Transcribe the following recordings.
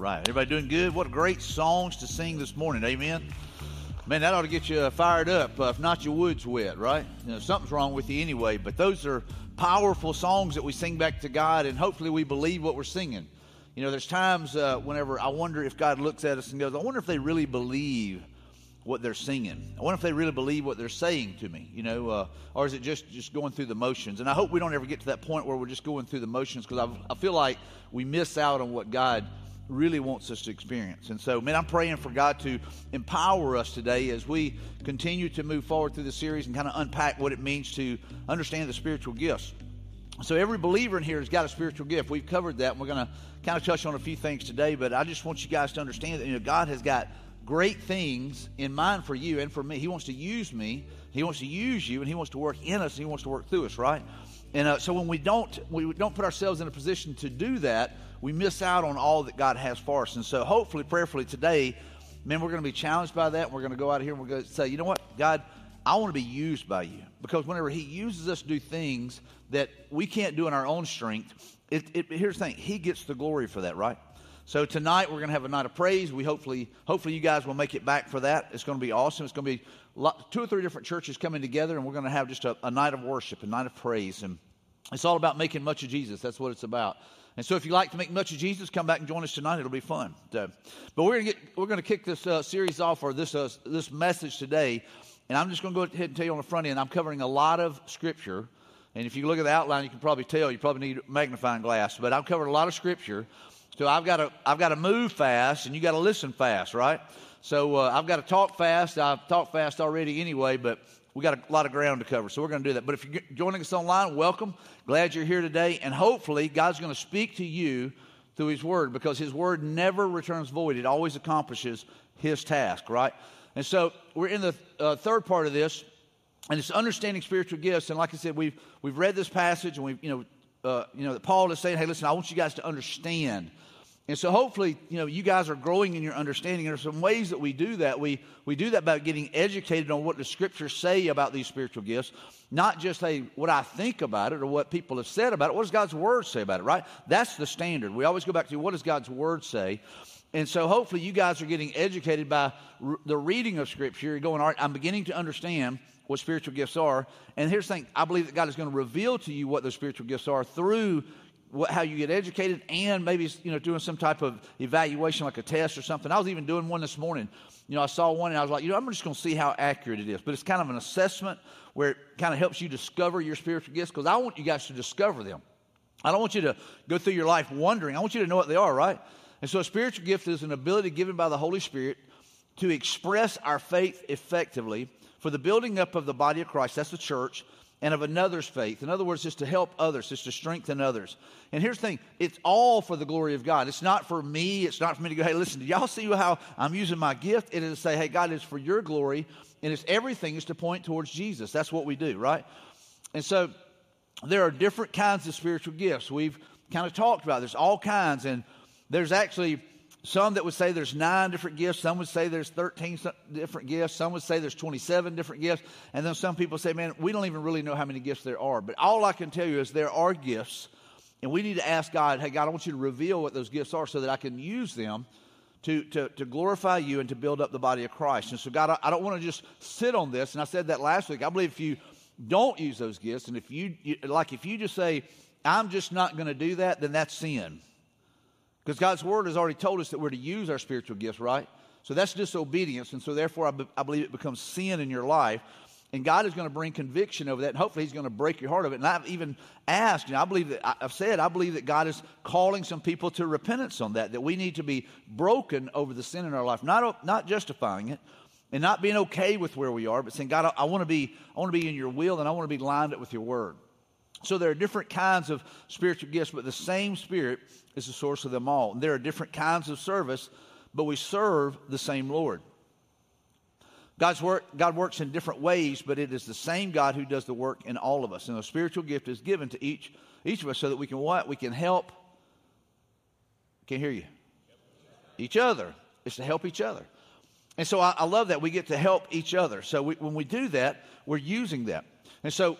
right. Everybody doing good? What great songs to sing this morning. Amen. Man, that ought to get you fired up. Uh, if not, your wood's wet, right? You know, something's wrong with you anyway. But those are powerful songs that we sing back to God, and hopefully we believe what we're singing. You know, there's times uh, whenever I wonder if God looks at us and goes, I wonder if they really believe what they're singing. I wonder if they really believe what they're saying to me, you know, uh, or is it just, just going through the motions? And I hope we don't ever get to that point where we're just going through the motions because I feel like we miss out on what God really wants us to experience. And so, man, I'm praying for God to empower us today as we continue to move forward through the series and kind of unpack what it means to understand the spiritual gifts. So, every believer in here has got a spiritual gift. We've covered that, and we're going to kind of touch on a few things today, but I just want you guys to understand that, you know, God has got great things in mind for you and for me. He wants to use me, He wants to use you, and He wants to work in us, and He wants to work through us, right? And uh, so when we don't, we don't put ourselves in a position to do that, we miss out on all that God has for us. And so hopefully, prayerfully today, man, we're going to be challenged by that. We're going to go out here and we're going to say, you know what, God, I want to be used by you. Because whenever He uses us to do things that we can't do in our own strength, it, it, here's the thing, He gets the glory for that, right? So tonight we're going to have a night of praise. We hopefully, hopefully you guys will make it back for that. It's going to be awesome. It's going to be lot, two or three different churches coming together, and we're going to have just a, a night of worship, a night of praise, and it's all about making much of Jesus. That's what it's about. And so, if you like to make much of Jesus, come back and join us tonight. It'll be fun. So, but we're gonna get we're gonna kick this uh, series off or this uh, this message today, and I'm just gonna go ahead and tell you on the front end. I'm covering a lot of scripture, and if you look at the outline, you can probably tell you probably need a magnifying glass. But I've covered a lot of scripture, so I've got to I've got to move fast, and you got to listen fast, right? So uh, I've got to talk fast. I've talked fast already anyway, but we got a lot of ground to cover, so we're going to do that. But if you're joining us online, welcome. Glad you're here today, and hopefully God's going to speak to you through His Word because His Word never returns void. It always accomplishes His task, right? And so we're in the uh, third part of this, and it's understanding spiritual gifts. And like I said, we've we've read this passage, and we've you know uh, you know that Paul is saying, "Hey, listen, I want you guys to understand." And so hopefully, you know, you guys are growing in your understanding. There are some ways that we do that. We, we do that by getting educated on what the scriptures say about these spiritual gifts, not just hey, what I think about it or what people have said about it. What does God's word say about it, right? That's the standard. We always go back to what does God's word say? And so hopefully you guys are getting educated by r- the reading of scripture. You're going, all right, I'm beginning to understand what spiritual gifts are. And here's the thing I believe that God is going to reveal to you what those spiritual gifts are through what, how you get educated and maybe you know doing some type of evaluation like a test or something. I was even doing one this morning. You know, I saw one and I was like, you know, I'm just going to see how accurate it is. But it's kind of an assessment where it kind of helps you discover your spiritual gifts because I want you guys to discover them. I don't want you to go through your life wondering. I want you to know what they are, right? And so a spiritual gift is an ability given by the Holy Spirit to express our faith effectively for the building up of the body of Christ, that's the church, and of another's faith. In other words, it's to help others, it's to strengthen others. And here's the thing it's all for the glory of God. It's not for me. It's not for me to go, hey, listen, do y'all see how I'm using my gift? It is to say, hey, God, it's for your glory. And it's everything is to point towards Jesus. That's what we do, right? And so there are different kinds of spiritual gifts. We've kind of talked about there's all kinds, and there's actually some that would say there's nine different gifts. Some would say there's 13 different gifts. Some would say there's 27 different gifts. And then some people say, man, we don't even really know how many gifts there are. But all I can tell you is there are gifts. And we need to ask God, hey, God, I want you to reveal what those gifts are so that I can use them to, to, to glorify you and to build up the body of Christ. And so, God, I, I don't want to just sit on this. And I said that last week. I believe if you don't use those gifts, and if you, you like, if you just say, I'm just not going to do that, then that's sin. Because God's word has already told us that we're to use our spiritual gifts, right? So that's disobedience. And so therefore, I, be, I believe it becomes sin in your life. And God is going to bring conviction over that. And hopefully, He's going to break your heart of it. And I've even asked, know, I believe that I've said, I believe that God is calling some people to repentance on that, that we need to be broken over the sin in our life, not, not justifying it and not being okay with where we are, but saying, God, I, I want to be, I want to be in your will and I want to be lined up with your word. So there are different kinds of spiritual gifts, but the same Spirit is the source of them all. And there are different kinds of service, but we serve the same Lord. God's work, God works in different ways, but it is the same God who does the work in all of us. And a spiritual gift is given to each, each of us so that we can what? We can help. Can't hear you. Each other. It's to help each other. And so I, I love that we get to help each other. So we, when we do that, we're using that. And so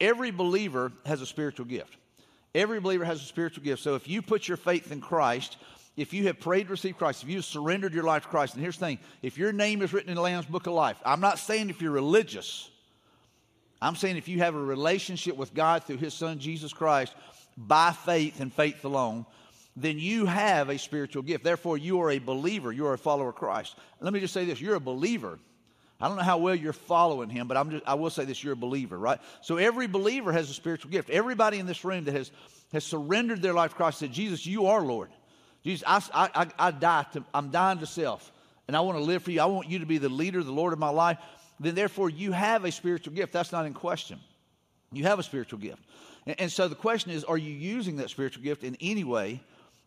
Every believer has a spiritual gift. Every believer has a spiritual gift. So if you put your faith in Christ if you have prayed to receive Christ, if you have surrendered your life to Christ, and here's the thing if your name is written in the Lamb's Book of Life, I'm not saying if you're religious, I'm saying if you have a relationship with God through His Son Jesus Christ by faith and faith alone, then you have a spiritual gift. Therefore, you are a believer. You are a follower of Christ. Let me just say this you're a believer. I don't know how well you're following him, but I'm just, I will say this you're a believer, right? So every believer has a spiritual gift. Everybody in this room that has, has surrendered their life to Christ said, Jesus, you are Lord. Jesus, I, I, I die to, I'm dying to self, and I want to live for you. I want you to be the leader, the Lord of my life. Then, therefore, you have a spiritual gift. That's not in question. You have a spiritual gift. And, and so the question is are you using that spiritual gift in any way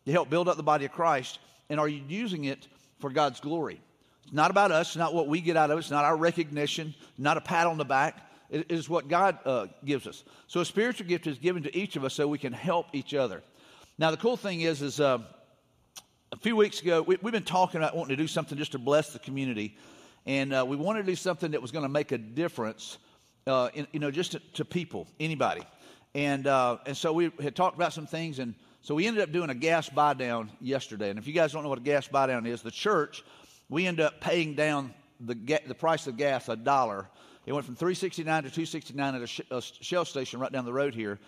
to help build up the body of Christ? And are you using it for God's glory? It's not about us, not what we get out of it, it's not our recognition, not a pat on the back. It is what God uh, gives us. So a spiritual gift is given to each of us so we can help each other. Now the cool thing is, is uh, a few weeks ago we, have been talking about wanting to do something just to bless the community, and uh, we wanted to do something that was going to make a difference, uh, in, you know, just to, to people, anybody. And uh, and so we had talked about some things, and so we ended up doing a gas buy down yesterday. And if you guys don't know what a gas buy down is, the church we end up paying down the, the price of gas a dollar. It went from 369 to 269 at a, sh- a Shell station right down the road here.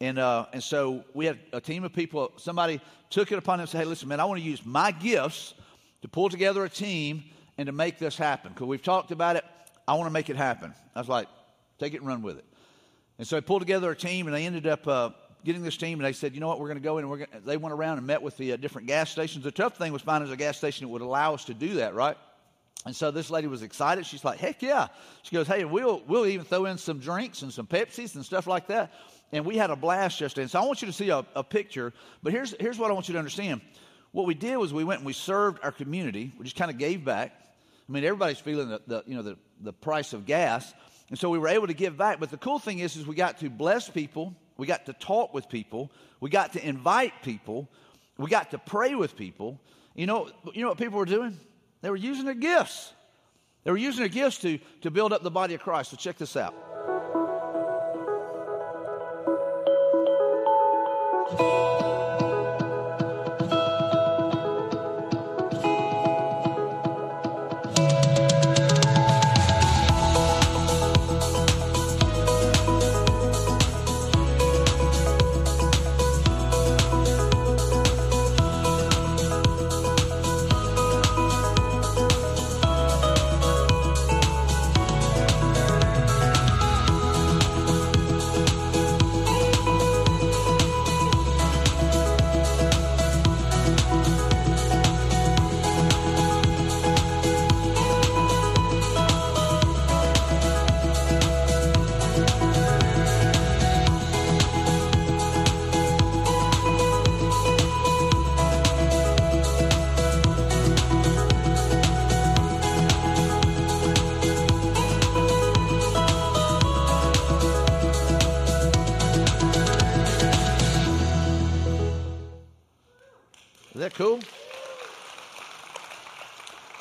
And, uh, and so we had a team of people. Somebody took it upon them and said, hey, listen, man, I want to use my gifts to pull together a team and to make this happen. Because we've talked about it. I want to make it happen. I was like, take it and run with it. And so I pulled together a team, and they ended up uh, getting this team, and they said, you know what, we're going to go in, and we're gonna, they went around and met with the uh, different gas stations. The tough thing was finding a gas station that would allow us to do that, right? And so this lady was excited. She's like, heck yeah. She goes, hey, we'll, we'll even throw in some drinks and some Pepsis and stuff like that. And we had a blast yesterday. And so I want you to see a, a picture. But here's, here's what I want you to understand. What we did was we went and we served our community. We just kind of gave back. I mean, everybody's feeling the, the, you know, the, the price of gas. And so we were able to give back. But the cool thing is, is we got to bless people we got to talk with people. We got to invite people. We got to pray with people. You know, you know what people were doing? They were using their gifts. They were using their gifts to, to build up the body of Christ. So check this out.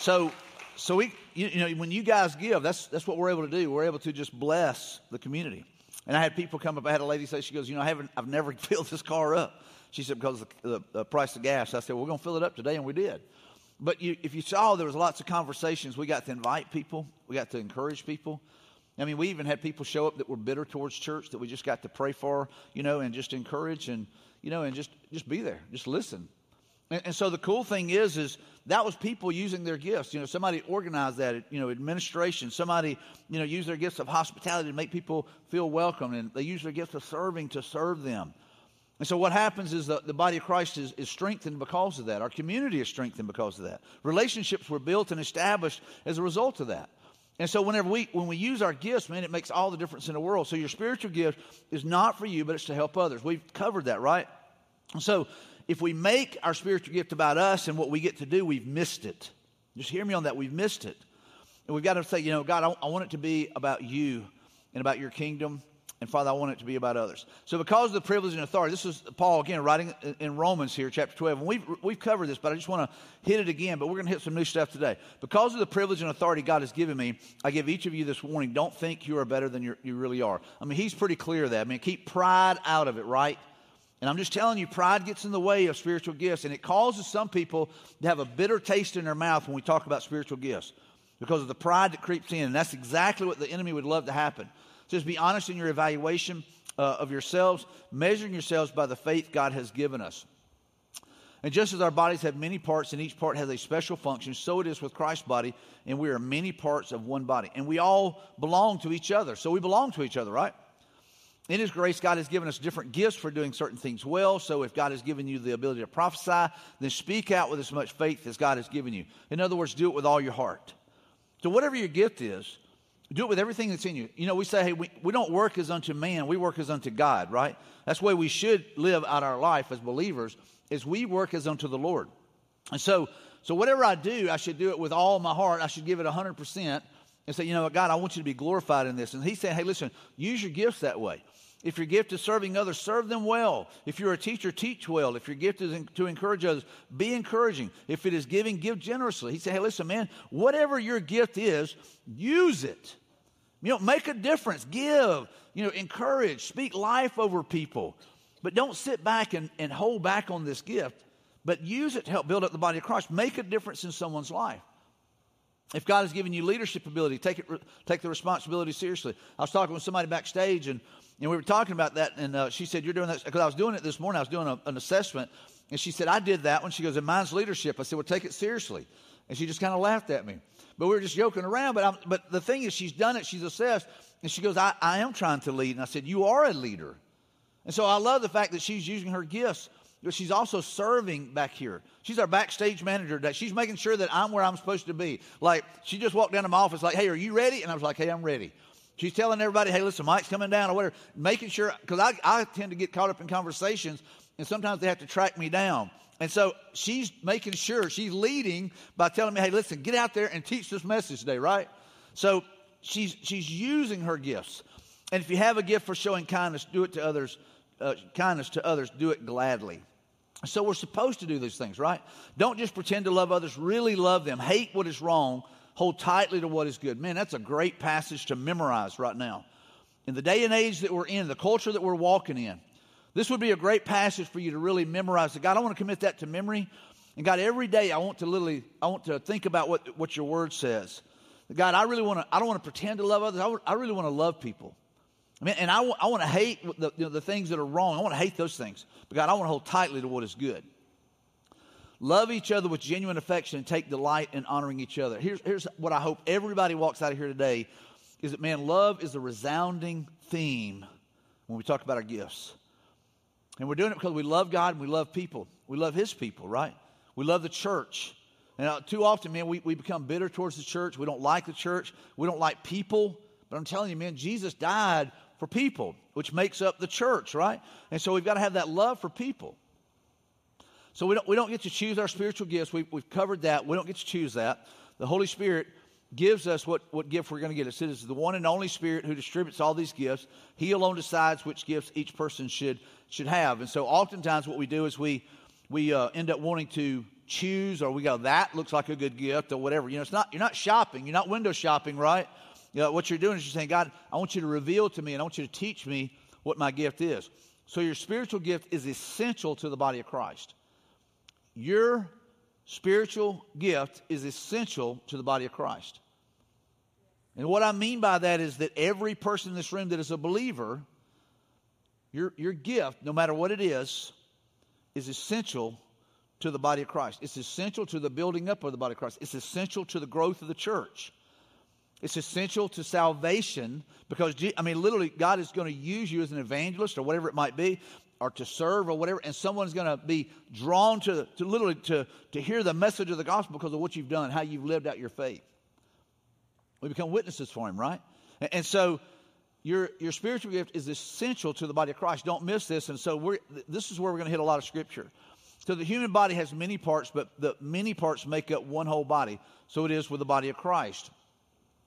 So, so we, you, you, know, when you guys give, that's, that's what we're able to do. We're able to just bless the community. And I had people come up. I had a lady say, she goes, you know, I haven't, I've never filled this car up. She said, because the, the, the price of gas. I said, we're going to fill it up today, and we did. But you, if you saw, there was lots of conversations. We got to invite people. We got to encourage people. I mean, we even had people show up that were bitter towards church that we just got to pray for, you know, and just encourage and, you know, and just, just be there, just listen. And, and, so the cool thing is, is that was people using their gifts. You know, somebody organized that. You know, administration. Somebody, you know, used their gifts of hospitality to make people feel welcome, and they use their gifts of serving to serve them. And so what happens is the, the body of Christ is, is strengthened because of that. Our community is strengthened because of that. Relationships were built and established as a result of that. And so whenever we when we use our gifts, man, it makes all the difference in the world. So your spiritual gift is not for you, but it's to help others. We've covered that, right? So if we make our spiritual gift about us and what we get to do, we've missed it. Just hear me on that. We've missed it. And we've got to say, you know, God, I, I want it to be about you and about your kingdom. And Father, I want it to be about others. So, because of the privilege and authority, this is Paul again writing in Romans here, chapter 12. And we've, we've covered this, but I just want to hit it again. But we're going to hit some new stuff today. Because of the privilege and authority God has given me, I give each of you this warning don't think you are better than you really are. I mean, he's pretty clear that. I mean, keep pride out of it, right? And I'm just telling you, pride gets in the way of spiritual gifts, and it causes some people to have a bitter taste in their mouth when we talk about spiritual gifts because of the pride that creeps in. And that's exactly what the enemy would love to happen. Just be honest in your evaluation uh, of yourselves, measuring yourselves by the faith God has given us. And just as our bodies have many parts and each part has a special function, so it is with Christ's body, and we are many parts of one body. And we all belong to each other. So we belong to each other, right? In His grace, God has given us different gifts for doing certain things well. So if God has given you the ability to prophesy, then speak out with as much faith as God has given you. In other words, do it with all your heart. So whatever your gift is, do it with everything that's in you. You know, we say, hey, we, we don't work as unto man, we work as unto God, right? That's the way we should live out our life as believers, is we work as unto the Lord. And so, so whatever I do, I should do it with all my heart. I should give it 100% and say, you know what, God, I want you to be glorified in this. And he's saying, hey, listen, use your gifts that way. If your gift is serving others, serve them well. If you're a teacher, teach well. If your gift is to encourage others, be encouraging. If it is giving, give generously. He said, hey, listen, man, whatever your gift is, use it. You know, make a difference. Give, you know, encourage, speak life over people. But don't sit back and, and hold back on this gift, but use it to help build up the body of Christ. Make a difference in someone's life. If God has given you leadership ability, take, it, take the responsibility seriously. I was talking with somebody backstage, and, and we were talking about that, and uh, she said, You're doing that. Because I was doing it this morning, I was doing a, an assessment, and she said, I did that one. She goes, And mine's leadership. I said, Well, take it seriously. And she just kind of laughed at me. But we were just joking around. But, I'm, but the thing is, she's done it, she's assessed, and she goes, I, I am trying to lead. And I said, You are a leader. And so I love the fact that she's using her gifts but she's also serving back here. She's our backstage manager. That she's making sure that I'm where I'm supposed to be. Like she just walked down to my office, like, "Hey, are you ready?" And I was like, "Hey, I'm ready." She's telling everybody, "Hey, listen, Mike's coming down," or whatever, making sure because I, I tend to get caught up in conversations, and sometimes they have to track me down. And so she's making sure she's leading by telling me, "Hey, listen, get out there and teach this message today, right?" So she's she's using her gifts. And if you have a gift for showing kindness, do it to others. Uh, kindness to others, do it gladly. So we're supposed to do these things, right? Don't just pretend to love others, really love them. Hate what is wrong, hold tightly to what is good. Man, that's a great passage to memorize right now. In the day and age that we're in, the culture that we're walking in, this would be a great passage for you to really memorize. God, I want to commit that to memory. And God, every day I want to literally, I want to think about what, what your word says. God, I really want to, I don't want to pretend to love others. I, I really want to love people. I mean, and I, I want to hate the, you know, the things that are wrong. I want to hate those things. But God, I want to hold tightly to what is good. Love each other with genuine affection and take delight in honoring each other. Here's, here's what I hope everybody walks out of here today is that, man, love is a resounding theme when we talk about our gifts. And we're doing it because we love God and we love people. We love His people, right? We love the church. And uh, too often, man, we, we become bitter towards the church. We don't like the church. We don't like people. But I'm telling you, man, Jesus died for people, which makes up the church, right? And so we've got to have that love for people. So we don't, we don't get to choose our spiritual gifts. We, we've covered that. We don't get to choose that. The Holy Spirit gives us what, what gift we're going to get. It says the one and only Spirit who distributes all these gifts. He alone decides which gifts each person should, should have. And so oftentimes what we do is we, we uh, end up wanting to choose or we go, that looks like a good gift or whatever. You know, it's not, you're not shopping. You're not window shopping, right? you know, what you're doing is you're saying, God, I want you to reveal to me and I want you to teach me what my gift is. So your spiritual gift is essential to the body of Christ. Your spiritual gift is essential to the body of Christ. And what I mean by that is that every person in this room that is a believer, your, your gift, no matter what it is, is essential to the body of Christ. It's essential to the building up of the body of Christ. It's essential to the growth of the church. It's essential to salvation because, I mean, literally, God is going to use you as an evangelist or whatever it might be, or to serve or whatever, and someone's going to be drawn to, to literally to, to hear the message of the gospel because of what you've done, how you've lived out your faith. We become witnesses for Him, right? And, and so, your, your spiritual gift is essential to the body of Christ. Don't miss this. And so, we're, this is where we're going to hit a lot of scripture. So, the human body has many parts, but the many parts make up one whole body. So, it is with the body of Christ.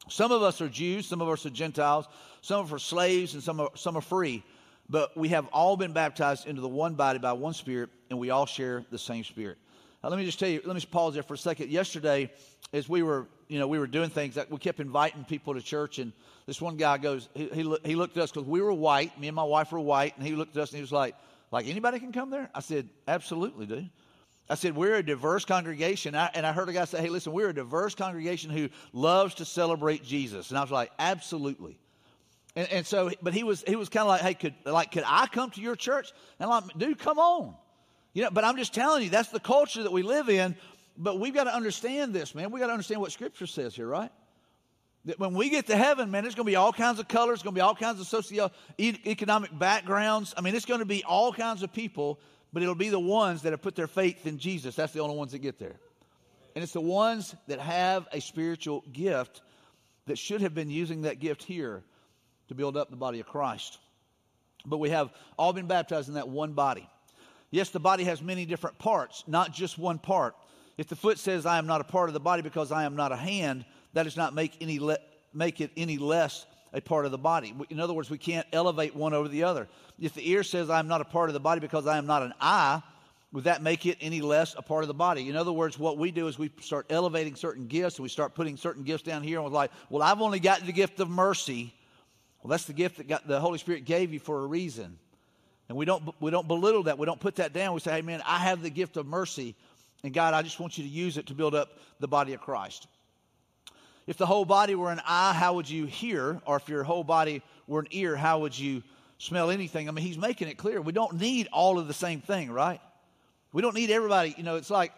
Some of us are Jews, some of us are Gentiles, some of us are slaves, and some are, some are free. But we have all been baptized into the one body by one Spirit, and we all share the same Spirit. Now, let me just tell you, let me just pause there for a second. Yesterday, as we were, you know, we were doing things that we kept inviting people to church, and this one guy goes, he, he, he looked at us because we were white, me and my wife were white, and he looked at us and he was like, Like anybody can come there? I said, Absolutely, dude. I said, We're a diverse congregation. I, and I heard a guy say, Hey, listen, we're a diverse congregation who loves to celebrate Jesus. And I was like, Absolutely. And, and so, but he was he was kind of like, Hey, could like could I come to your church? And I'm like, dude, come on. You know, but I'm just telling you, that's the culture that we live in. But we've got to understand this, man. We've got to understand what Scripture says here, right? That when we get to heaven, man, there's going to be all kinds of colors, going to be all kinds of socio-economic backgrounds. I mean, it's going to be all kinds of people but it'll be the ones that have put their faith in Jesus. That's the only ones that get there. And it's the ones that have a spiritual gift that should have been using that gift here to build up the body of Christ. But we have all been baptized in that one body. Yes, the body has many different parts, not just one part. If the foot says, I am not a part of the body because I am not a hand, that does not make, any le- make it any less a part of the body. In other words, we can't elevate one over the other. If the ear says, I'm not a part of the body because I am not an eye, would that make it any less a part of the body? In other words, what we do is we start elevating certain gifts and we start putting certain gifts down here and we're like, well, I've only got the gift of mercy. Well, that's the gift that the Holy Spirit gave you for a reason. And we don't, we don't belittle that. We don't put that down. We say, hey, man, I have the gift of mercy. And God, I just want you to use it to build up the body of Christ. If the whole body were an eye, how would you hear? Or if your whole body were an ear, how would you smell anything? I mean, he's making it clear. We don't need all of the same thing, right? We don't need everybody. You know, it's like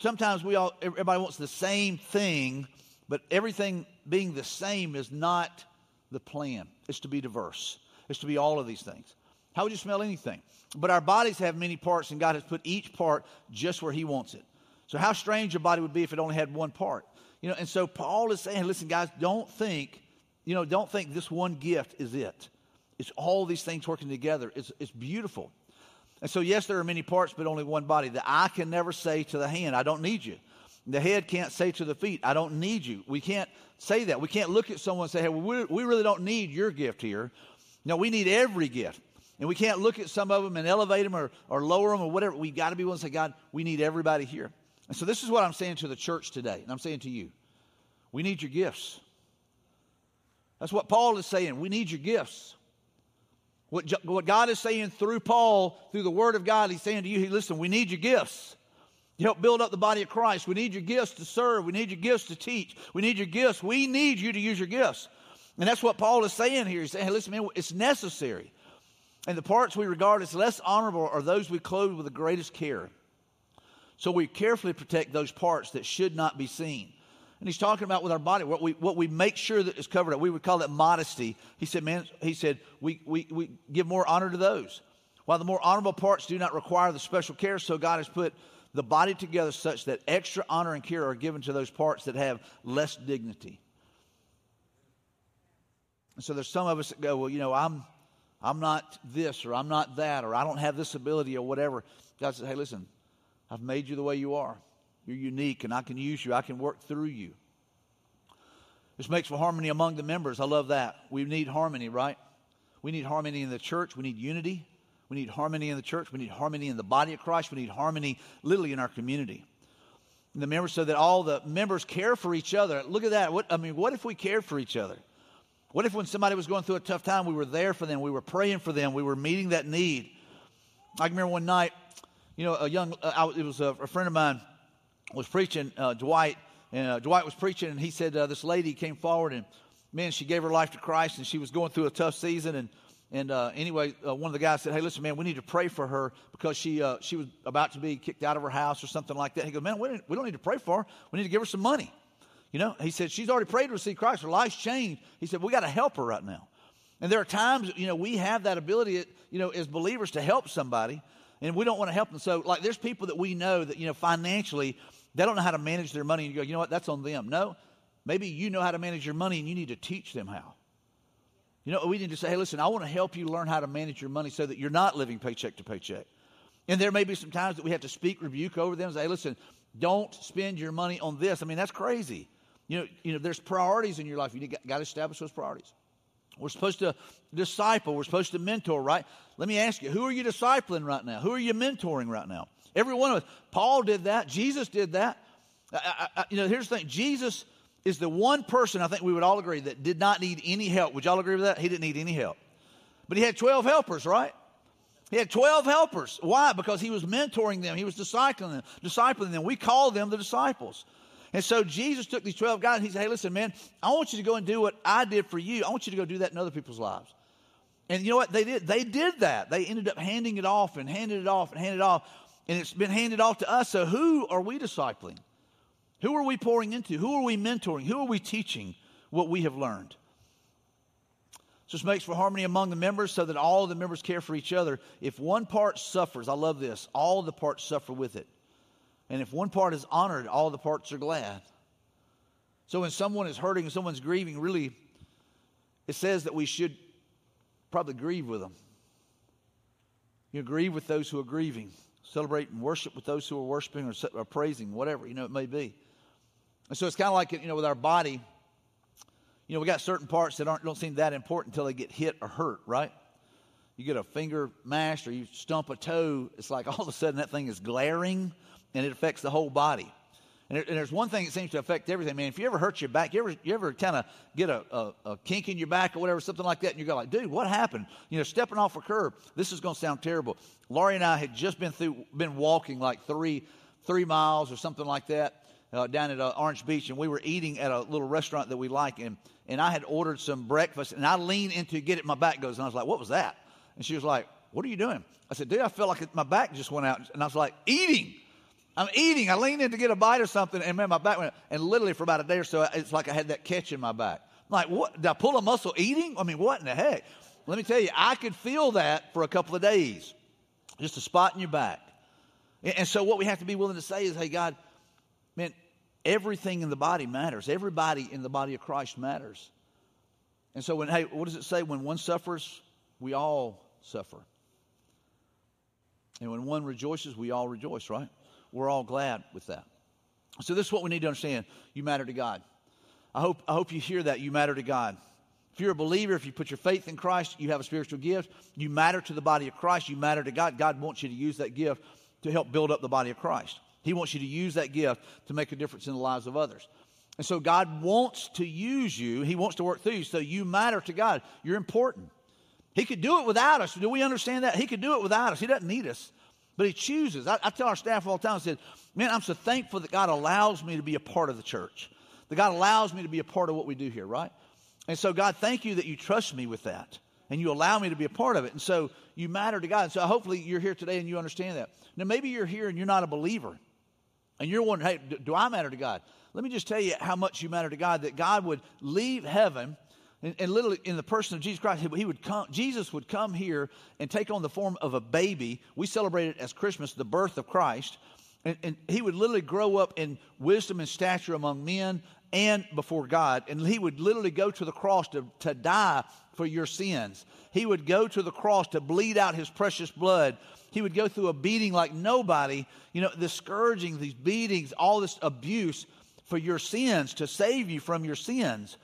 sometimes we all, everybody wants the same thing, but everything being the same is not the plan. is to be diverse, it's to be all of these things. How would you smell anything? But our bodies have many parts, and God has put each part just where He wants it. So, how strange your body would be if it only had one part. You know, and so Paul is saying, listen, guys, don't think, you know, don't think this one gift is it. It's all these things working together. It's, it's beautiful. And so, yes, there are many parts, but only one body. The eye can never say to the hand, I don't need you. The head can't say to the feet, I don't need you. We can't say that. We can't look at someone and say, hey, well, we, really don't need your gift here. No, we need every gift. And we can't look at some of them and elevate them or, or lower them or whatever. We've got to be willing to say, God, we need everybody here. And so this is what I'm saying to the church today, and I'm saying to you. We need your gifts. That's what Paul is saying. We need your gifts. What, what God is saying through Paul, through the Word of God, He's saying to you, He listen, we need your gifts. You help build up the body of Christ. We need your gifts to serve. We need your gifts to teach. We need your gifts. We need you to use your gifts. And that's what Paul is saying here. He's saying, hey, listen, man, it's necessary. And the parts we regard as less honorable are those we clothe with the greatest care. So we carefully protect those parts that should not be seen. And he's talking about with our body, what we, what we make sure that is covered up. We would call that modesty. He said, man, he said, we, we, we give more honor to those. While the more honorable parts do not require the special care, so God has put the body together such that extra honor and care are given to those parts that have less dignity. And so there's some of us that go, well, you know, I'm, I'm not this or I'm not that or I don't have this ability or whatever. God says, hey, listen, I've made you the way you are. You're unique, and I can use you. I can work through you. This makes for harmony among the members. I love that. We need harmony, right? We need harmony in the church. We need unity. We need harmony in the church. We need harmony in the body of Christ. We need harmony literally in our community. And the members so that all the members care for each other. Look at that. What, I mean, what if we cared for each other? What if when somebody was going through a tough time, we were there for them, we were praying for them, we were meeting that need? I remember one night you know, a young, uh, it was a, a, friend of mine was preaching, uh, Dwight, and uh, Dwight was preaching, and he said uh, this lady came forward, and man, she gave her life to Christ, and she was going through a tough season, and and uh, anyway, uh, one of the guys said, "Hey, listen, man, we need to pray for her because she she was about to be kicked out of her house or something like that." He goes, "Man, we, we don't need to pray for her. We need to give her some money." You know, he said she's already prayed to receive Christ. Her life's changed. He said we got to help her right now. And there are times, you know, we have that ability, you know, as believers to help somebody and we don't want to help them. So, like, there's people that we know that, you know, financially, they don't know how to manage their money. And you go, you know what, that's on them. No, maybe you know how to manage your money and you need to teach them how. You know, we need to say, hey, listen, I want to help you learn how to manage your money so that you're not living paycheck to paycheck. And there may be some times that we have to speak rebuke over them and say, hey, listen, don't spend your money on this. I mean, that's crazy. You know, you know there's priorities in your life. You got to establish those priorities. We're supposed to disciple. We're supposed to mentor, right? Let me ask you, who are you discipling right now? Who are you mentoring right now? Every one of us. Paul did that. Jesus did that. I, I, you know, here's the thing Jesus is the one person I think we would all agree that did not need any help. Would y'all agree with that? He didn't need any help. But he had 12 helpers, right? He had 12 helpers. Why? Because he was mentoring them. He was discipling them. Discipling them. We call them the disciples. And so Jesus took these 12 guys and he said, Hey, listen, man, I want you to go and do what I did for you. I want you to go do that in other people's lives. And you know what? They did. They did that. They ended up handing it off and handing it off and handing it off. And it's been handed off to us. So who are we discipling? Who are we pouring into? Who are we mentoring? Who are we teaching what we have learned? This makes for harmony among the members so that all the members care for each other. If one part suffers, I love this, all the parts suffer with it. And if one part is honored, all the parts are glad. So when someone is hurting someone's grieving, really, it says that we should probably grieve with them. You grieve with those who are grieving, celebrate and worship with those who are worshiping or, praising, whatever, you know, it may be. And so it's kind of like, you know, with our body, you know, we got certain parts that aren't, don't seem that important until they get hit or hurt, right? You get a finger mashed or you stump a toe, it's like all of a sudden that thing is glaring and it affects the whole body. And, and there's one thing that seems to affect everything, man. If you ever hurt your back, you ever, you ever kind of get a, a, a, kink in your back or whatever, something like that, and you go like, dude, what happened? You know, stepping off a curb. This is going to sound terrible. Laurie and I had just been through, been walking like three, three miles or something like that uh, down at uh, Orange Beach, and we were eating at a little restaurant that we like, and, and I had ordered some breakfast, and I leaned in to get it, my back goes, and I was like, what was that? And she was like, what are you doing? I said, dude, I felt like my back just went out, and I was like, eating. I'm eating. I leaned in to get a bite or something, and man, my back went, and literally for about a day or so, it's like I had that catch in my back. I'm like, what? Did I pull a muscle eating? I mean, what in the heck? Let me tell you, I could feel that for a couple of days, just a spot in your back. And so, what we have to be willing to say is, hey, God, man, everything in the body matters. Everybody in the body of Christ matters. And so, when, hey, what does it say? When one suffers, we all suffer. And when one rejoices, we all rejoice, right? We're all glad with that. So, this is what we need to understand. You matter to God. I hope, I hope you hear that. You matter to God. If you're a believer, if you put your faith in Christ, you have a spiritual gift. You matter to the body of Christ. You matter to God. God wants you to use that gift to help build up the body of Christ. He wants you to use that gift to make a difference in the lives of others. And so God wants to use you. He wants to work through you. So you matter to God. You're important. He could do it without us. Do we understand that? He could do it without us. He doesn't need us, but He chooses. I, I tell our staff all the time, I said, man, I'm so thankful that God allows me to be a part of the church, that God allows me to be a part of what we do here, right? And so, God, thank you that you trust me with that and you allow me to be a part of it. And so you matter to God. And so hopefully you're here today and you understand that. Now, maybe you're here and you're not a believer. And you're wondering, hey, do I matter to God? Let me just tell you how much you matter to God that God would leave heaven and, and, literally in the person of Jesus Christ, he would come, Jesus would come here and take on the form of a baby. We celebrate it as Christmas, the birth of Christ. And, and he would literally grow up in wisdom and stature among men and before God. And he would literally go to the cross to, to die for your sins. He would go to the cross to bleed out his precious blood he would go through a beating like nobody, you know, the scourging, these beatings, all this abuse for your sins, to save you from your sins.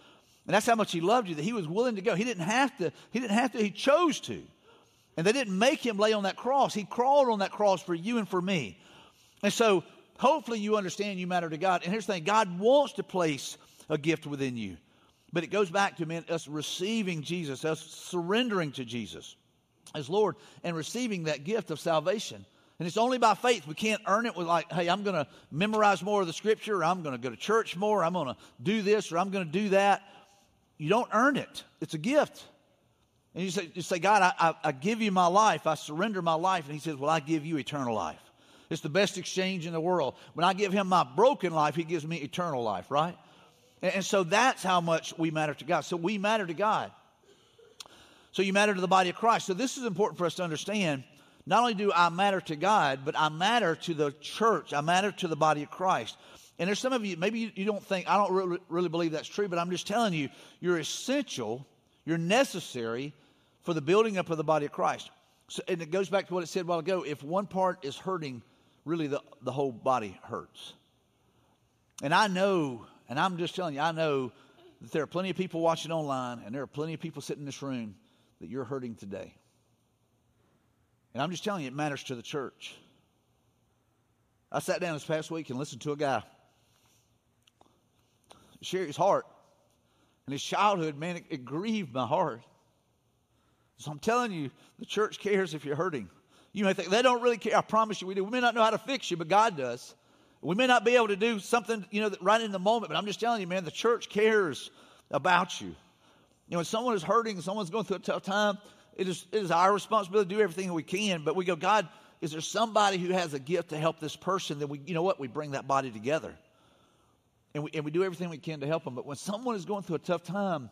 And that's how much he loved you, that he was willing to go. He didn't have to, he didn't have to, he chose to. And they didn't make him lay on that cross. He crawled on that cross for you and for me. And so hopefully you understand you matter to God. And here's the thing God wants to place a gift within you. But it goes back to us receiving Jesus, us surrendering to Jesus as Lord and receiving that gift of salvation. And it's only by faith. We can't earn it with like, hey, I'm going to memorize more of the scripture, or I'm going to go to church more, I'm going to do this, or I'm going to do that. You don't earn it. It's a gift. And you say, you say God, I, I, I give you my life. I surrender my life. And he says, well, I give you eternal life. It's the best exchange in the world. When I give him my broken life, he gives me eternal life, right? And, so that's how much we matter to God. So we matter to God. So you matter to the body of Christ. So this is important for us to understand. Not only do I matter to God, but I matter to the church. I matter to the body of Christ. And there's some of you, maybe you, don't think, I don't really, really believe that's true, but I'm just telling you, you're essential, you're necessary for the building up of the body of Christ. So, and it goes back to what it said a while ago. If one part is hurting, really the, the whole body hurts. And I know, and I'm just telling you, I know that there are plenty of people watching online, and there are plenty of people sitting in this room that you're hurting today. And I'm just telling you, it matters to the church. I sat down this past week and listened to a guy share his heart and his childhood. Man, it, it grieved my heart. So I'm telling you, the church cares if you're hurting. You may think, they don't really care. I promise you we do. We may not know how to fix you, but God does. We may not be able to do something, you know, right in the moment, but I'm just telling you, man, the church cares about you. You know, when someone is hurting, someone's going through a tough time, it is, it is our responsibility to do everything we can, but we go, God, is there somebody who has a gift to help this person? Then we, you know what? We bring that body together. And we, and we do everything we can to help them. But when someone is going through a tough time,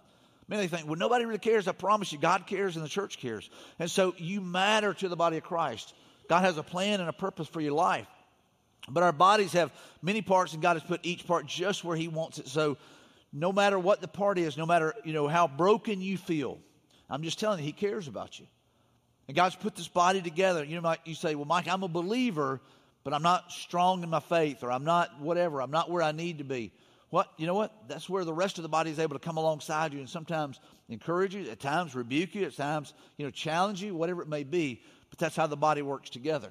man, they think, well, nobody really cares. I promise you, God cares and the church cares. And so you matter to the body of Christ. God has a plan and a purpose for your life. But our bodies have many parts, and God has put each part just where He wants it. So no matter what the part is, no matter you know how broken you feel, I'm just telling you, He cares about you. And God's put this body together. You know, you say, well, Mike, I'm a believer, but I'm not strong in my faith, or I'm not whatever. I'm not where I need to be. What? You know what? That's where the rest of the body is able to come alongside you and sometimes encourage you, at times rebuke you, at times, you know, challenge you, whatever it may be. But that's how the body works together.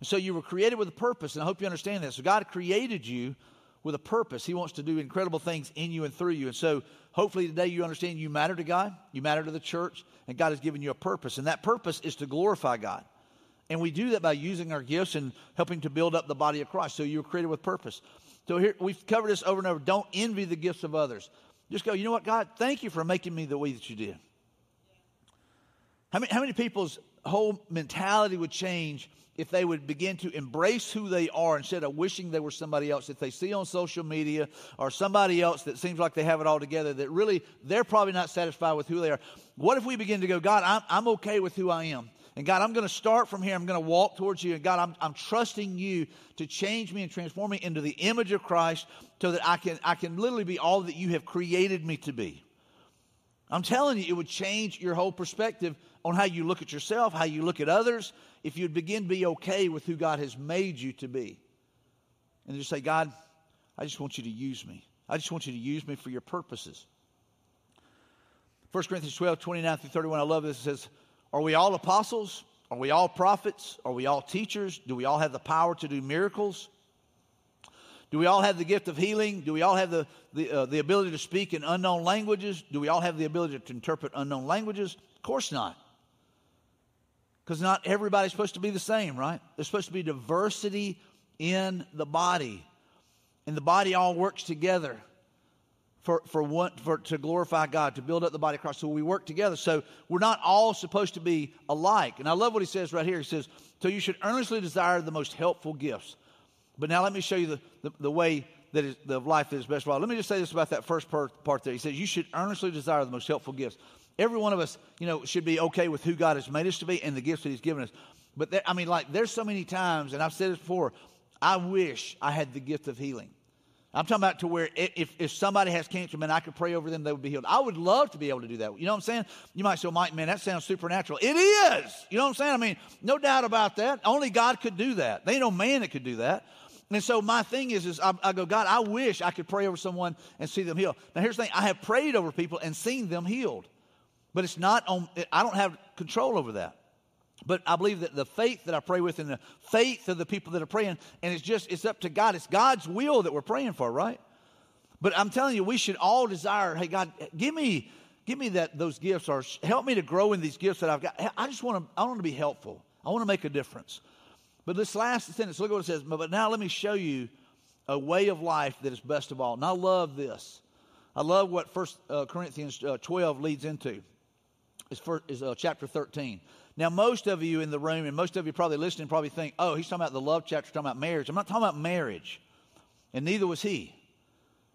And so you were created with a purpose, and I hope you understand that. So God created you with a purpose. He wants to do incredible things in you and through you. And so hopefully today you understand you matter to God, you matter to the church, and God has given you a purpose. And that purpose is to glorify God. And we do that by using our gifts and helping to build up the body of Christ. So you were created with purpose. So here we've covered this over and over. Don't envy the gifts of others. Just go, you know what, God, thank you for making me the way that you did. How many, how many people's whole mentality would change if they would begin to embrace who they are instead of wishing they were somebody else. If they see on social media or somebody else that seems like they have it all together, that really they're probably not satisfied with who they are. What if we begin to go, God, I'm, I'm okay with who I am? And God, I'm going to start from here. I'm going to walk towards you. And God, I'm, I'm trusting you to change me and transform me into the image of Christ so that I can, I can literally be all that you have created me to be. I'm telling you, it would change your whole perspective on how you look at yourself, how you look at others, if you'd begin to be okay with who God has made you to be. And just say, God, I just want you to use me. I just want you to use me for your purposes. 1 Corinthians 12, 29 through 31, I love this. It says, Are we all apostles? Are we all prophets? Are we all teachers? Do we all have the power to do miracles? Do we all have the gift of healing? Do we all have the, the, uh, the ability to speak in unknown languages? Do we all have the ability to interpret unknown languages? Of course not. Because not everybody's supposed to be the same, right? There's supposed to be diversity in the body. And the body all works together for, for, one, for to glorify God, to build up the body of Christ. So we work together. So we're not all supposed to be alike. And I love what he says right here. He says, So you should earnestly desire the most helpful gifts. But now let me show you the, the, the way that is the life that is best for all. Let me just say this about that first part, part there. He says, You should earnestly desire the most helpful gifts. Every one of us, you know, should be okay with who God has made us to be and the gifts that He's given us. But there, I mean, like, there's so many times, and I've said this before, I wish I had the gift of healing. I'm talking about to where if, if somebody has cancer, man, I could pray over them, they would be healed. I would love to be able to do that. You know what I'm saying? You might say, Mike, man, that sounds supernatural. It is. You know what I'm saying? I mean, no doubt about that. Only God could do that. There ain't no man that could do that. And so my thing is, is I, I, go, God, I wish I could pray over someone and see them healed. Now here's the thing: I have prayed over people and seen them healed. But it's not on, I don't have control over that. But I believe that the faith that I pray with and the faith of the people that are praying, and it's just, it's up to God. It's God's will that we're praying for, right? But I'm telling you, we should all desire, hey, God, give me, give me that those gifts or help me to grow in these gifts that I've got. I just want to, I want to be helpful. I want to make a difference. But this last sentence, look at what it says. But now let me show you a way of life that is best of all. And I love this. I love what First uh, Corinthians uh, 12 leads into is, first, is uh, chapter 13. Now, most of you in the room and most of you probably listening probably think, oh, he's talking about the love chapter, talking about marriage. I'm not talking about marriage, and neither was he.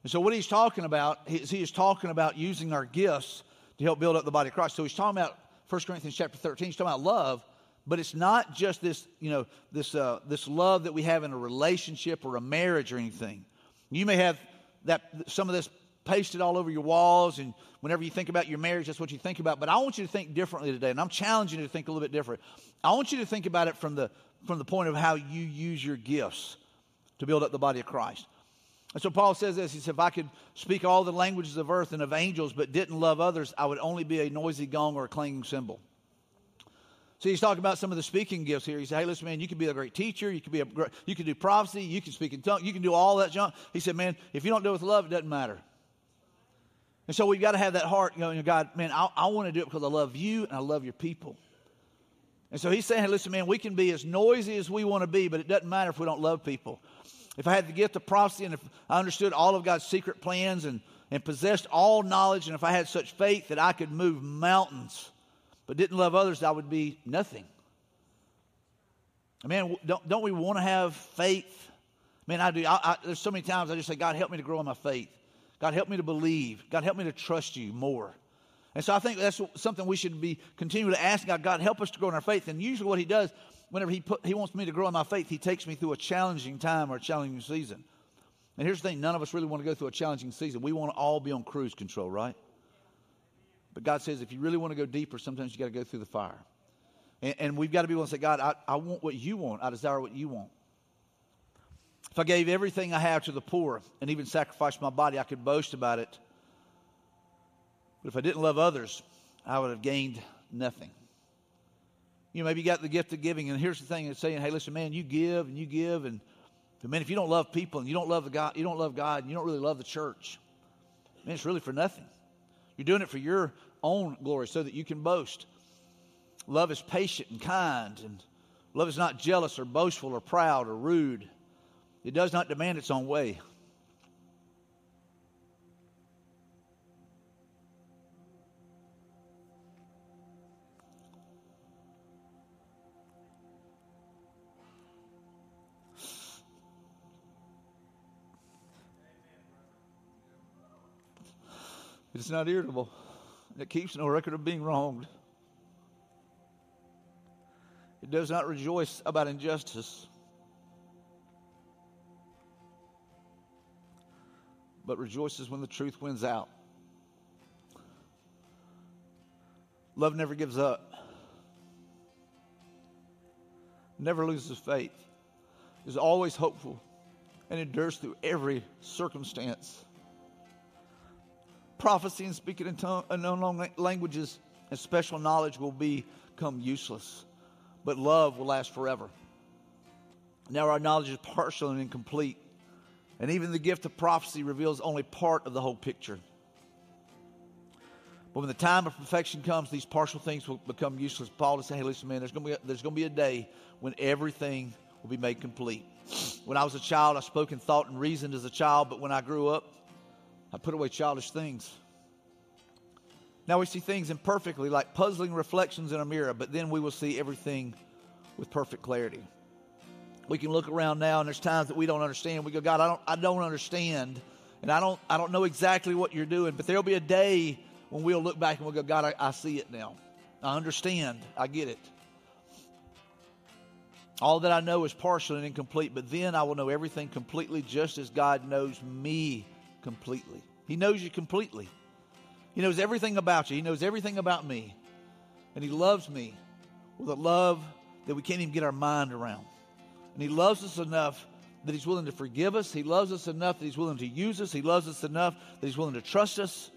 And so, what he's talking about is he is talking about using our gifts to help build up the body of Christ. So, he's talking about 1 Corinthians chapter 13, he's talking about love, but it's not just this, you know, this, uh, this love that we have in a relationship or a marriage or anything. You may have that some of this pasted all over your walls and whenever you think about your marriage that's what you think about but i want you to think differently today and i'm challenging you to think a little bit different i want you to think about it from the from the point of how you use your gifts to build up the body of christ and so paul says this he said if i could speak all the languages of earth and of angels but didn't love others i would only be a noisy gong or a clanging cymbal See, he's talking about some of the speaking gifts here. He said, "Hey, listen, man, you can be a great teacher. You can be a great, you can do prophecy. You can speak in tongues. You can do all that junk." He said, "Man, if you don't do it with love, it doesn't matter." And so we've got to have that heart, know, God, man, I, I want to do it because I love you and I love your people. And so he's saying, hey, listen, man, we can be as noisy as we want to be, but it doesn't matter if we don't love people. If I had the gift of prophecy and if I understood all of God's secret plans and, and possessed all knowledge, and if I had such faith that I could move mountains, but didn't love others, I would be nothing. Man, don't, don't we want to have faith? Man, I do. I, I, there's so many times I just say, God, help me to grow in my faith. God, help me to believe. God, help me to trust you more. And so I think that's something we should be continuing to ask God, God, help us to grow in our faith. And usually what he does, whenever he, put, he wants me to grow in my faith, he takes me through a challenging time or a challenging season. And here's the thing none of us really want to go through a challenging season. We want to all be on cruise control, right? But God says if you really want to go deeper, sometimes you got to go through the fire. And, and we've got to be able to say, God, I, I want what you want. I desire what you want. If I gave everything I have to the poor and even sacrificed my body, I could boast about it. But if I didn't love others, I would have gained nothing. You know, maybe you got the gift of giving, and here's the thing: it's saying, "Hey, listen, man, you give and you give, and man, if you don't love people and you don't love the God, you don't love God, and you don't really love the church, man, it's really for nothing. You're doing it for your own glory, so that you can boast. Love is patient and kind, and love is not jealous or boastful or proud or rude. It does not demand its own way. It's not irritable. It keeps no record of being wronged. It does not rejoice about injustice, but rejoices when the truth wins out. Love never gives up, never loses faith, is always hopeful, and endures through every circumstance. Prophecy and speaking in unknown languages and special knowledge will become useless but love will last forever. Now, our knowledge is partial and incomplete, and even the gift of prophecy reveals only part of the whole picture. But when the time of perfection comes, these partial things will become useless. Paul is saying, hey, listen, man, there's going, to be a, day when everything will be made complete. When I was a child, I spoke and thought and reasoned as a child, but when I grew up, I put away childish things. Now we see things imperfectly, like puzzling reflections in a mirror, but then we will see everything with perfect clarity. We can look around now, and there's times that we don't understand. We go, God, I don't, I don't understand, and I don't, I don't know exactly what you're doing. But there'll be a day when we'll look back and we'll go, God, I, I see it now. I understand. I get it. All that I know is partial and incomplete, but then I will know everything completely, just as God knows me completely. He knows you completely. He knows everything about you. He knows everything about me. And He loves me with a love that we can't even get our mind around. And He loves us enough that He's willing to forgive us. He loves us enough that He's willing to use us. He loves us enough that He's willing to trust us.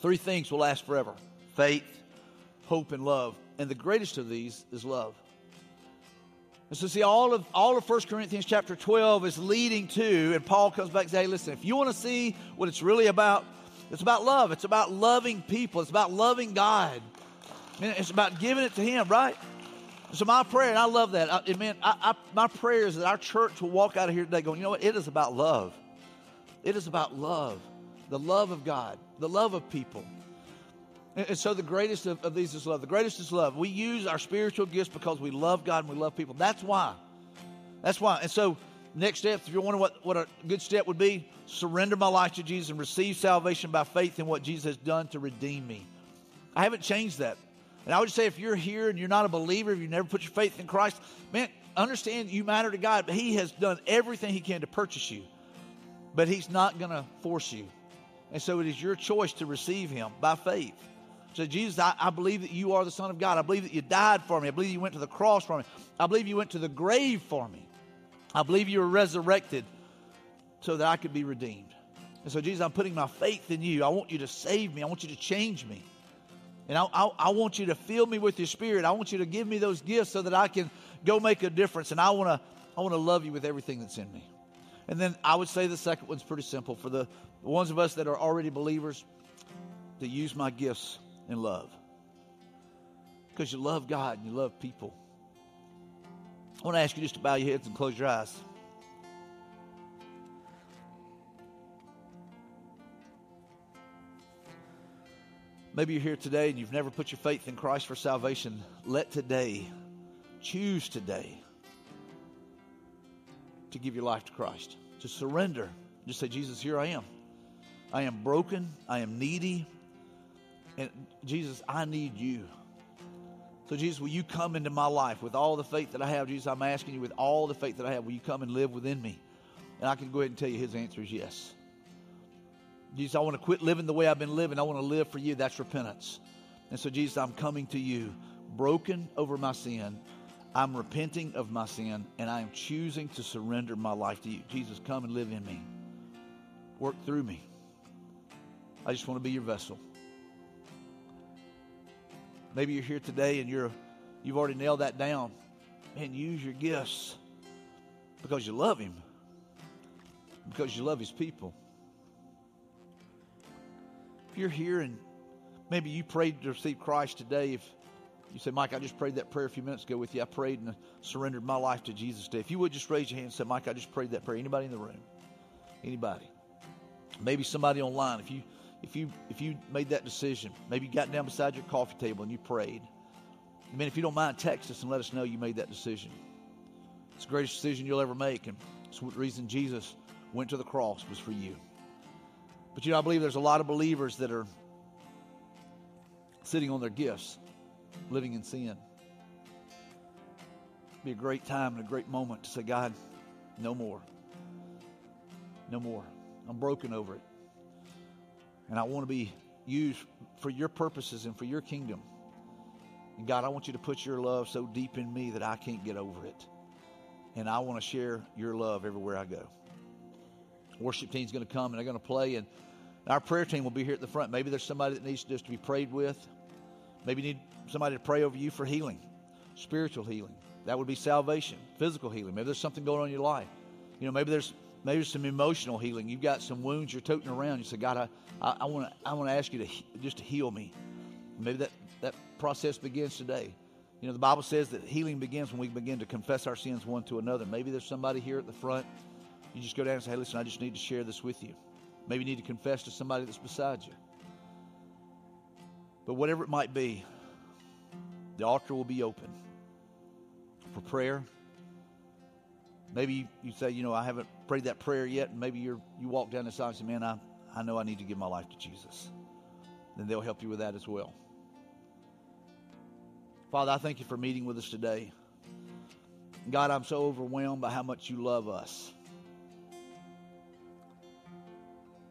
Three things will last forever faith, hope, and love. And the greatest of these is love. And so, see, all of all of 1 Corinthians chapter 12 is leading to, and Paul comes back and says, hey, listen, if you want to see what it's really about, it's about love. It's about loving people. It's about loving God. I it's about giving it to Him, right? So my prayer, and I love that. I, man, I, I, my prayer is that our church will walk out of here today going, you know what? It is about love. It is about love, the love of God, the love of people. And so the greatest of, of, these is love. The greatest is love. We use our spiritual gifts because we love God and we love people. That's why. That's why. And so next step, if you're wondering what, what a good step would be, surrender my life to Jesus and receive salvation by faith in what Jesus has done to redeem me. I haven't changed that. And I would say if you're here and you're not a believer, if you never put your faith in Christ, man, understand you matter to God, but He has done everything He can to purchase you. But He's not going to force you. And so it is your choice to receive Him by faith. So, Jesus, I, I, believe that you are the Son of God. I believe that you died for me. I believe you went to the cross for me. I believe you went to the grave for me. I believe you were resurrected so that I could be redeemed. And so, Jesus, I'm putting my faith in you. I want you to save me. I want you to change me. And I, I, I want you to fill me with your spirit. I want you to give me those gifts so that I can go make a difference. And I want to I want to love you with everything that's in me. And then I would say the second one's pretty simple. For the, the ones of us that are already believers, to use my gifts in love. because you love God and you love people. I want to ask you just to bow your heads and close your eyes. Maybe you're here today and you've never put your faith in Christ for salvation. Let today, choose today to give your life to Christ, to surrender. Just say, Jesus, here I am. I am broken. I am needy. And Jesus, I need you. So, Jesus, will you come into my life with all the faith that I have? Jesus, I'm asking you with all the faith that I have, will you come and live within me? And I can go ahead and tell you his answer is yes. Jesus, I want to quit living the way I've been living. I want to live for you. That's repentance. And so, Jesus, I'm coming to you broken over my sin. I'm repenting of my sin, and I am choosing to surrender my life to you. Jesus, come and live in me. Work through me. I just want to be your vessel. Maybe you're here today and you're you've already nailed that down. And use your gifts because you love him. Because you love his people you're here and maybe you prayed to receive Christ today, if you say, Mike, I just prayed that prayer a few minutes ago with you. I prayed and surrendered my life to Jesus today. If you would just raise your hand and say, Mike, I just prayed that prayer. Anybody in the room? Anybody? Maybe somebody online. If you if you if you made that decision, maybe you got down beside your coffee table and you prayed. I mean, if you don't mind, text us and let us know you made that decision. It's the greatest decision you'll ever make, and it's the reason Jesus went to the cross was for you. But you know, I believe there's a lot of believers that are sitting on their gifts, living in sin. It'd be a great time and a great moment to say, God, no more. No more. I'm broken over it. And I want to be used for your purposes and for your kingdom. And God, I want you to put your love so deep in me that I can't get over it. And I want to share your love everywhere I go. Worship team's going to come and they're going to play and our prayer team will be here at the front. Maybe there's somebody that needs just to be prayed with. Maybe you need somebody to pray over you for healing, spiritual healing. That would be salvation, physical healing. Maybe there's something going on in your life. You know, maybe there's maybe there's some emotional healing. You've got some wounds you're toting around. You say, God, I want to I want to ask you to just to heal me. Maybe that that process begins today. You know, the Bible says that healing begins when we begin to confess our sins one to another. Maybe there's somebody here at the front. You just go down and say, Hey, listen, I just need to share this with you. Maybe you need to confess to somebody that's beside you. But whatever it might be, the altar will be open for prayer. Maybe you say, you know, I haven't prayed that prayer yet, and maybe you're you walk down the aisle and say, Man, I, I know I need to give my life to Jesus. Then they'll help you with that as well. Father, I thank you for meeting with us today. God, I'm so overwhelmed by how much you love us.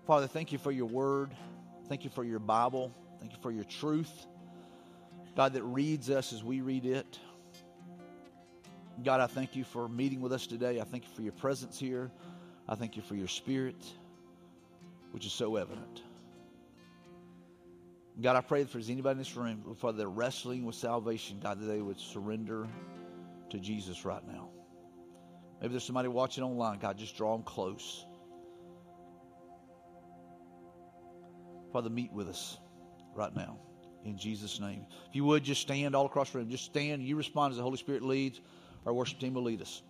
Father, thank you for your word. Thank you for your Bible. Thank you for your truth. God, that reads us as we read it. God, I thank you for meeting with us today. I thank you for your presence here. I thank you for your spirit, which is so evident. God, I pray that if there's anybody in this room, Father, they're wrestling with salvation, God, that they would surrender to Jesus right now. Maybe there's somebody watching online. God, just draw them close. Father, meet with us right now in Jesus' name. If you would just stand all across the room, just stand. You respond as the Holy Spirit leads. Our worship team will lead us.